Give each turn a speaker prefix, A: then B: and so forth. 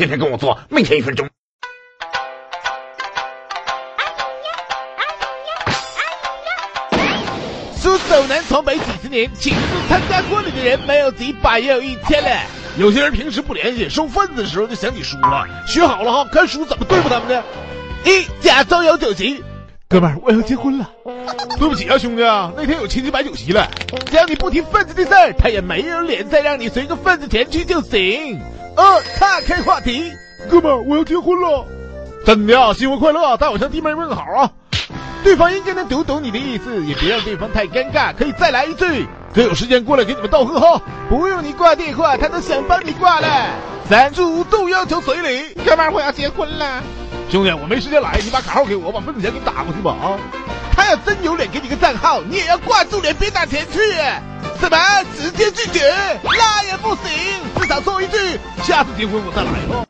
A: 天天跟我做，每天一分钟。
B: 苏走南闯北几十年，亲自参加婚礼的人没有几百，也有一千了。有些人平时不联系，收份子的时候就想起书了，学好了哈，看书怎么对付他们的？一假装有酒席，哥们儿，我要结婚了。对不起啊，兄弟啊，那天有亲戚摆酒席了，只要你不提份子的事儿，他也没有脸再让你随个份子钱去就行。二，岔开话题，哥们儿，我要结婚了。真的啊，新婚快乐，大晚上弟妹问好啊。对方应该能读懂你的意思，也别让对方太尴尬，可以再来一句。哥有时间过来给你们道贺哈，不用你挂电话，他都想帮你挂了。三祝都要求随礼，哥们儿我要结婚了。兄弟，我没时间来，你把卡号给我，我把份子钱给你打过去吧啊。他要真有脸给你个账号，你也要挂住脸，别打钱去。怎么直接拒绝？那也不行，下次结婚我再来哦。